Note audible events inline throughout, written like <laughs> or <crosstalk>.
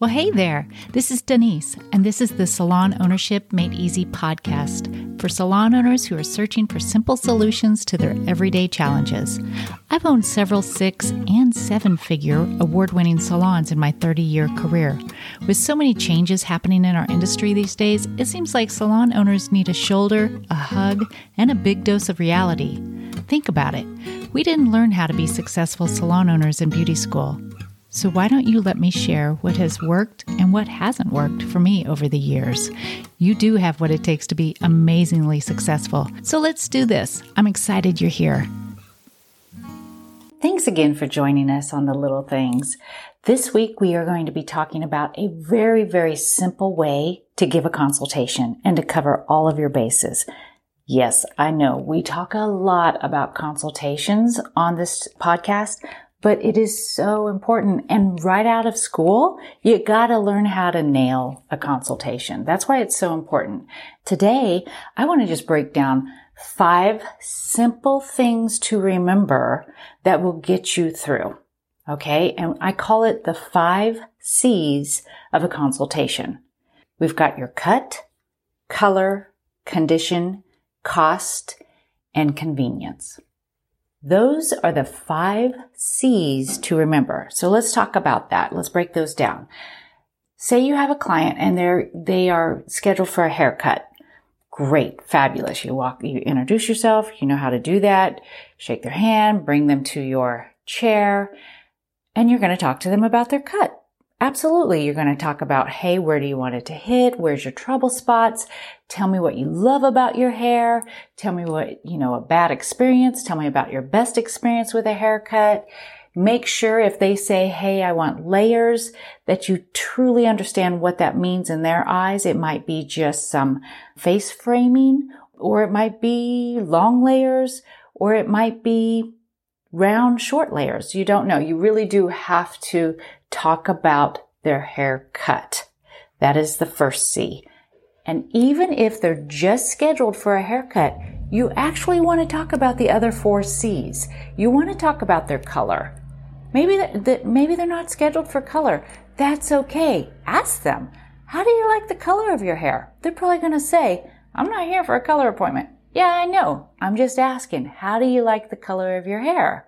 Well, hey there. This is Danise, and this is the Salon Ownership Made Easy podcast for salon owners who are searching for simple solutions to their everyday challenges. I've owned several six and seven figure award winning salons in my 30 year career. With so many changes happening in our industry these days, it seems like salon owners need a shoulder, a hug, and a big dose of reality. Think about it. We didn't learn how to be successful salon owners in beauty school. So, why don't you let me share what has worked and what hasn't worked for me over the years? You do have what it takes to be amazingly successful. So, let's do this. I'm excited you're here. Thanks again for joining us on the little things. This week, we are going to be talking about a very, very simple way to give a consultation and to cover all of your bases. Yes, I know we talk a lot about consultations on this podcast, but it is so important. And right out of school, you gotta learn how to nail a consultation. That's why it's so important. Today, I want to just break down five simple things to remember that will get you through. Okay. And I call it the five C's of a consultation. We've got your cut, color, condition, cost, and convenience. Those are the five C's to remember. So let's talk about that. Let's break those down. Say you have a client and they're, they are scheduled for a haircut. Great. Fabulous. You walk, you introduce yourself. You know how to do that. Shake their hand, bring them to your chair, and you're going to talk to them about their cut. Absolutely. You're going to talk about, hey, where do you want it to hit? Where's your trouble spots? Tell me what you love about your hair. Tell me what, you know, a bad experience. Tell me about your best experience with a haircut. Make sure if they say, Hey, I want layers, that you truly understand what that means in their eyes. It might be just some face framing, or it might be long layers, or it might be round short layers. You don't know. You really do have to talk about their haircut. That is the first C. And even if they're just scheduled for a haircut, you actually want to talk about the other four C's. You want to talk about their color. Maybe that, maybe they're not scheduled for color. That's okay. Ask them, how do you like the color of your hair? They're probably going to say, I'm not here for a color appointment. Yeah, I know. I'm just asking, how do you like the color of your hair?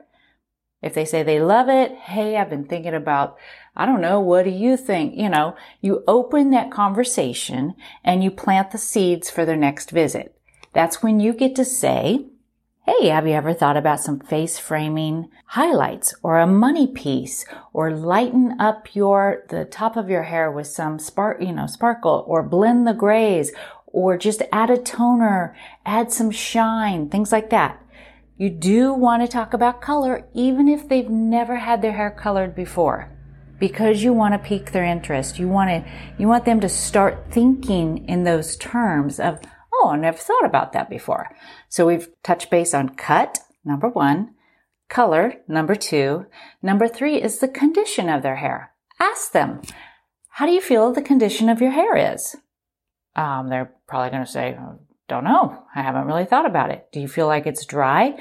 If they say they love it, hey, I've been thinking about, I don't know, what do you think? You know, you open that conversation and you plant the seeds for their next visit. That's when you get to say, Hey, have you ever thought about some face framing highlights or a money piece or lighten up your, the top of your hair with some spark, you know, sparkle or blend the grays or just add a toner, add some shine, things like that. You do want to talk about color even if they've never had their hair colored before because you want to pique their interest. You want to, you want them to start thinking in those terms of, oh, I never thought about that before. So we've touched base on cut, number one, color, number two. Number three is the condition of their hair. Ask them, how do you feel the condition of your hair is? Um, they're probably going to say, don't know. I haven't really thought about it. Do you feel like it's dry?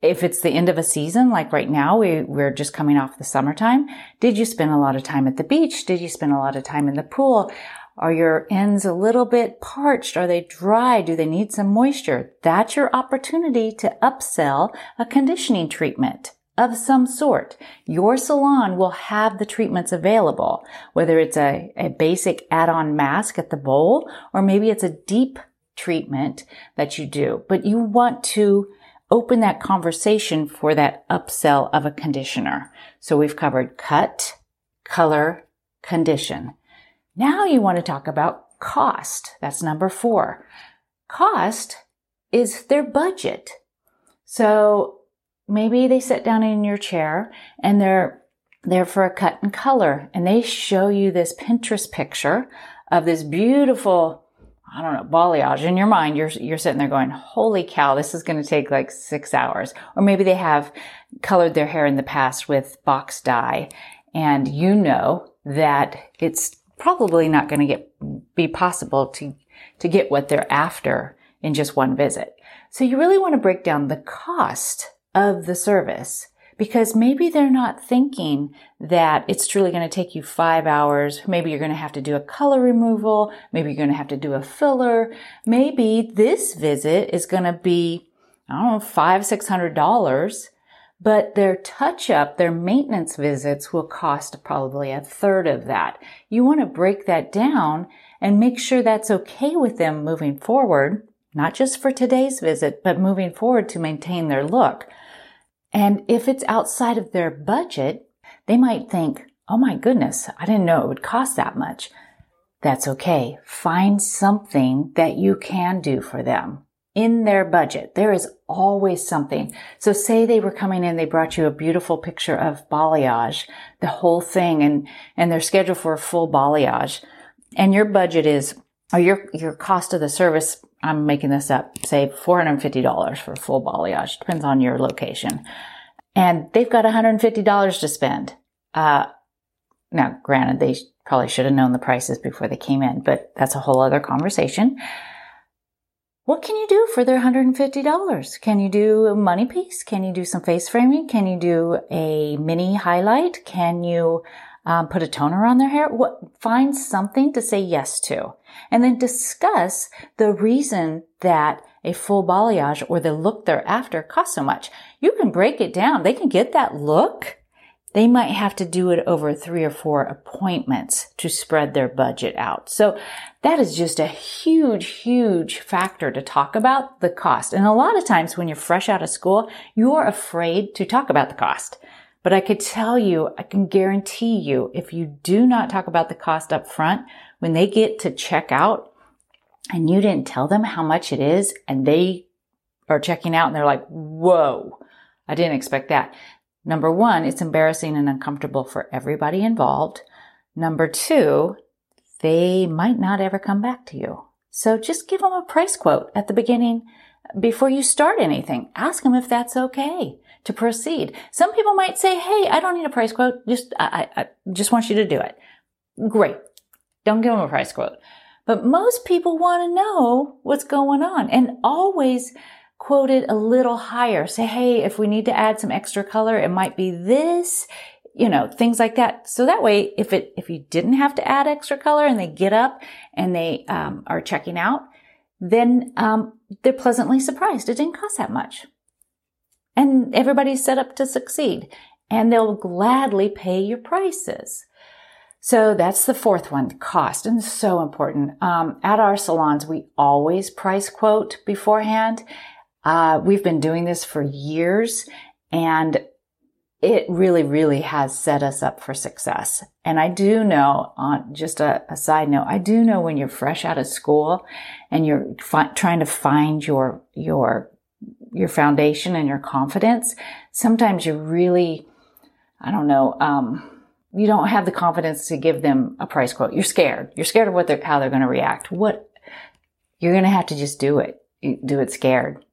If it's the end of a season, like right now, we, we're just coming off the summertime. Did you spend a lot of time at the beach? Did you spend a lot of time in the pool? Are your ends a little bit parched? Are they dry? Do they need some moisture? That's your opportunity to upsell a conditioning treatment of some sort. Your salon will have the treatments available, whether it's a, a basic add-on mask at the bowl, or maybe it's a deep treatment that you do, but you want to open that conversation for that upsell of a conditioner. So we've covered cut, color, condition. Now you want to talk about cost. That's number four. Cost is their budget. So maybe they sit down in your chair and they're there for a cut and color and they show you this Pinterest picture of this beautiful I don't know, balayage in your mind, you're, you're sitting there going, holy cow, this is going to take like six hours. Or maybe they have colored their hair in the past with box dye and you know that it's probably not going to get, be possible to, to get what they're after in just one visit. So you really want to break down the cost of the service because maybe they're not thinking that it's truly going to take you five hours. Maybe you're going to have to do a color removal. Maybe you're going to have to do a filler. Maybe this visit is going to be, I don't know, five, six hundred dollars, but their touch up, their maintenance visits will cost probably a third of that. You want to break that down and make sure that's okay with them moving forward, not just for today's visit, but moving forward to maintain their look. And if it's outside of their budget, they might think, oh my goodness, I didn't know it would cost that much. That's okay. Find something that you can do for them in their budget. There is always something. So say they were coming in, they brought you a beautiful picture of balayage, the whole thing, and, and they're scheduled for a full balayage. And your budget is, or your, your cost of the service I'm making this up, say $450 for full balayage. Depends on your location. And they've got $150 to spend. Uh, now, granted, they probably should have known the prices before they came in, but that's a whole other conversation. What can you do for their $150? Can you do a money piece? Can you do some face framing? Can you do a mini highlight? Can you um, put a toner on their hair. What, find something to say yes to. And then discuss the reason that a full balayage or the look they're after costs so much. You can break it down. They can get that look. They might have to do it over three or four appointments to spread their budget out. So that is just a huge, huge factor to talk about the cost. And a lot of times when you're fresh out of school, you're afraid to talk about the cost. But I could tell you, I can guarantee you, if you do not talk about the cost up front, when they get to check out and you didn't tell them how much it is and they are checking out and they're like, whoa, I didn't expect that. Number one, it's embarrassing and uncomfortable for everybody involved. Number two, they might not ever come back to you. So just give them a price quote at the beginning before you start anything. Ask them if that's okay to proceed. Some people might say, Hey, I don't need a price quote. Just, I, I, I just want you to do it. Great. Don't give them a price quote. But most people want to know what's going on and always quote it a little higher. Say, Hey, if we need to add some extra color, it might be this, you know, things like that. So that way, if it, if you didn't have to add extra color and they get up and they, um, are checking out, then, um, they're pleasantly surprised. It didn't cost that much and everybody's set up to succeed and they'll gladly pay your prices. So that's the fourth one, cost, and so important. Um, at our salons, we always price quote beforehand. Uh, we've been doing this for years, and it really, really has set us up for success. And I do know, on just a, a side note, I do know when you're fresh out of school and you're fi- trying to find your your your foundation and your confidence, sometimes you really, I don't know, um, you don't have the confidence to give them a price quote. You're scared. You're scared of what they're, how they're going to react. What, you're going to have to just do it. Do it scared.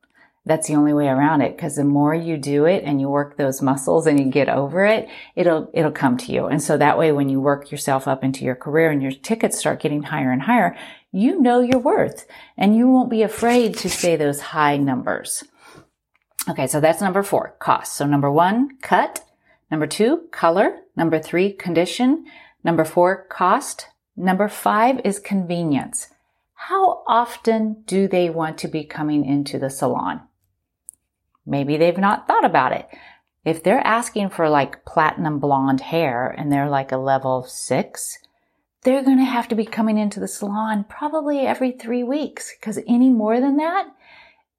That's the only way around it. Cause the more you do it and you work those muscles and you get over it, it'll, it'll come to you. And so that way, when you work yourself up into your career and your tickets start getting higher and higher, you know your worth and you won't be afraid to say those high numbers. Okay, so that's number four, cost. So number one, cut. Number two, color. Number three, condition. Number four, cost. Number five is convenience. How often do they want to be coming into the salon? Maybe they've not thought about it. If they're asking for like platinum blonde hair and they're like a level six, they're going to have to be coming into the salon probably every three weeks because any more than that,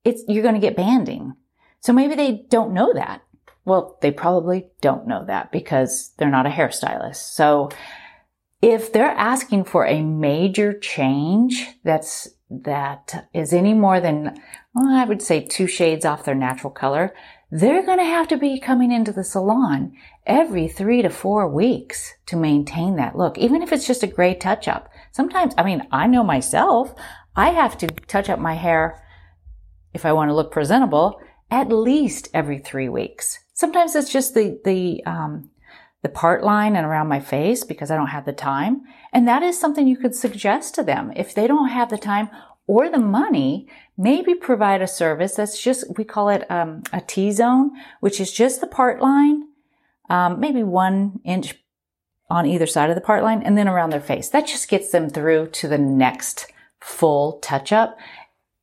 it's, you're going to get banding. So maybe they don't know that. Well, they probably don't know that because they're not a hairstylist. So if they're asking for a major change that's that is any more than well, I would say two shades off their natural color, they're going to have to be coming into the salon every three to four weeks to maintain that look, even if it's just a gray touch up. Sometimes, I mean, I know myself, I have to touch up my hair if I want to look presentable at least every three weeks. Sometimes it's just the, the, um, the part line and around my face because I don't have the time. And that is something you could suggest to them. If they don't have the time or the money, maybe provide a service that's just, we call it um, a T zone, which is just the part line, um, maybe one inch on either side of the part line and then around their face. That just gets them through to the next full touch up.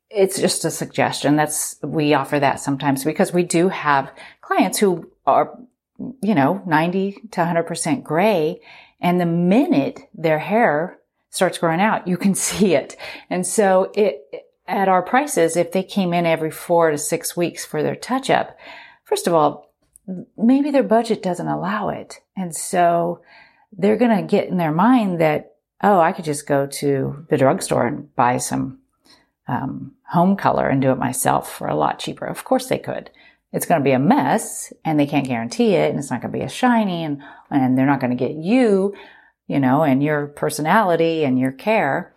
It's just a suggestion. That's, we offer that sometimes because we do have clients who are, you know, 90 to 100% gray. And the minute their hair starts growing out, you can <laughs> see it. And so it, at our prices, if they came in every four to six weeks for their touch up, first of all, maybe their budget doesn't allow it. And so they're going to get in their mind that, oh, I could just go to the drugstore and buy some um, home color and do it myself for a lot cheaper. Of course they could. It's going to be a mess and they can't guarantee it and it's not going to be as shiny and, and they're not going to get you you know, and your personality and your care.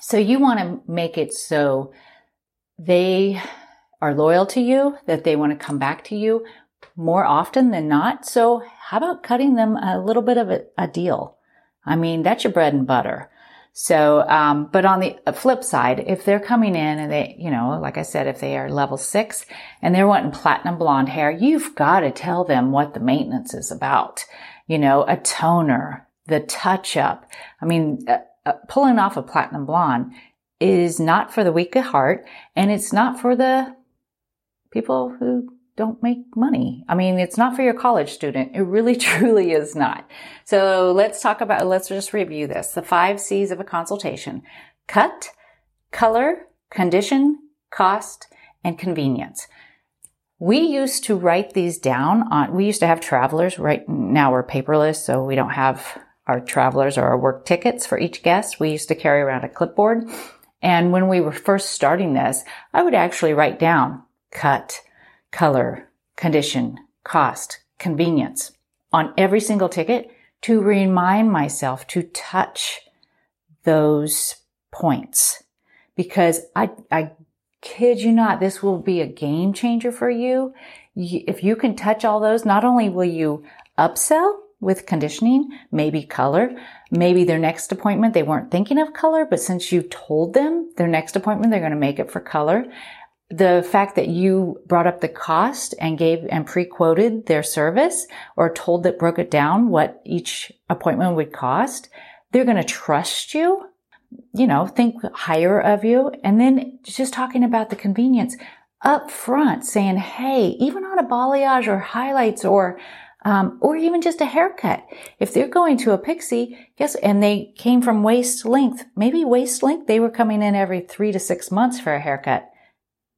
So you want to make it so they are loyal to you, that they want to come back to you more often than not. So how about cutting them a little bit of a, a deal? I mean, that's your bread and butter. So, um, but on the flip side, if they're coming in and they, you know, like I said, if they are level six and they're wanting platinum blonde hair, you've got to tell them what the maintenance is about. You know, a toner, the touch up. I mean, uh, uh, pulling off a platinum blonde is not for the weak of heart and it's not for the people who don't make money. I mean, it's not for your college student. It really <laughs> truly is not. So let's talk about, let's just review this. The five C's of a consultation. Cut, color, condition, cost, and convenience. We used to write these down on, we used to have travelers, right now we're paperless, so we don't have our travelers or our work tickets for each guest. We used to carry around a clipboard. And when we were first starting this, I would actually write down cut, color, condition, cost, convenience on every single ticket to remind myself to touch those points. Because I, I kid you not, this will be a game changer for you. If you can touch all those, not only will you upsell, with conditioning, maybe color. Maybe their next appointment, they weren't thinking of color, but since you told them their next appointment, they're going to make it for color. The fact that you brought up the cost and gave and pre-quoted their service or told that broke it down what each appointment would cost, they're going to trust you, you know, think higher of you. And then just talking about the convenience up front saying, Hey, even on a balayage or highlights or um, or even just a haircut. If they're going to a pixie, yes, and they came from waist length, maybe waist length, they were coming in every three to six months for a haircut.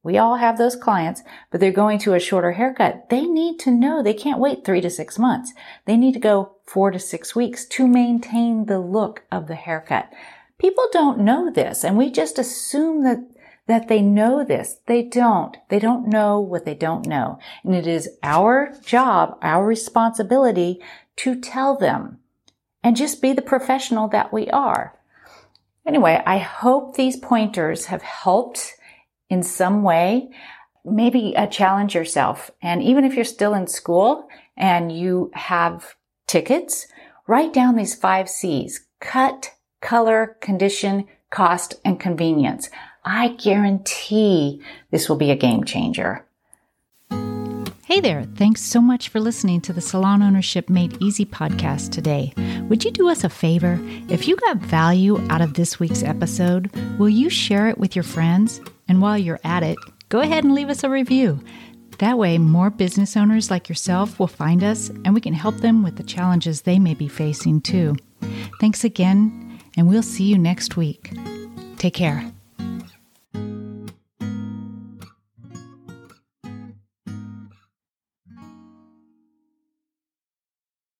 We all have those clients, but they're going to a shorter haircut. They need to know they can't wait three to six months. They need to go four to six weeks to maintain the look of the haircut. People don't know this and we just assume that that they know this. They don't. They don't know what they don't know. And it is our job, our responsibility to tell them and just be the professional that we are. Anyway, I hope these pointers have helped in some way. Maybe uh, challenge yourself. And even if you're still in school and you have tickets, write down these five C's. Cut, color, condition, cost, and convenience. I guarantee this will be a game changer. Hey there, thanks so much for listening to the Salon Ownership Made Easy podcast today. Would you do us a favor? If you got value out of this week's episode, will you share it with your friends? And while you're at it, go ahead and leave us a review. That way, more business owners like yourself will find us and we can help them with the challenges they may be facing too. Thanks again, and we'll see you next week. Take care.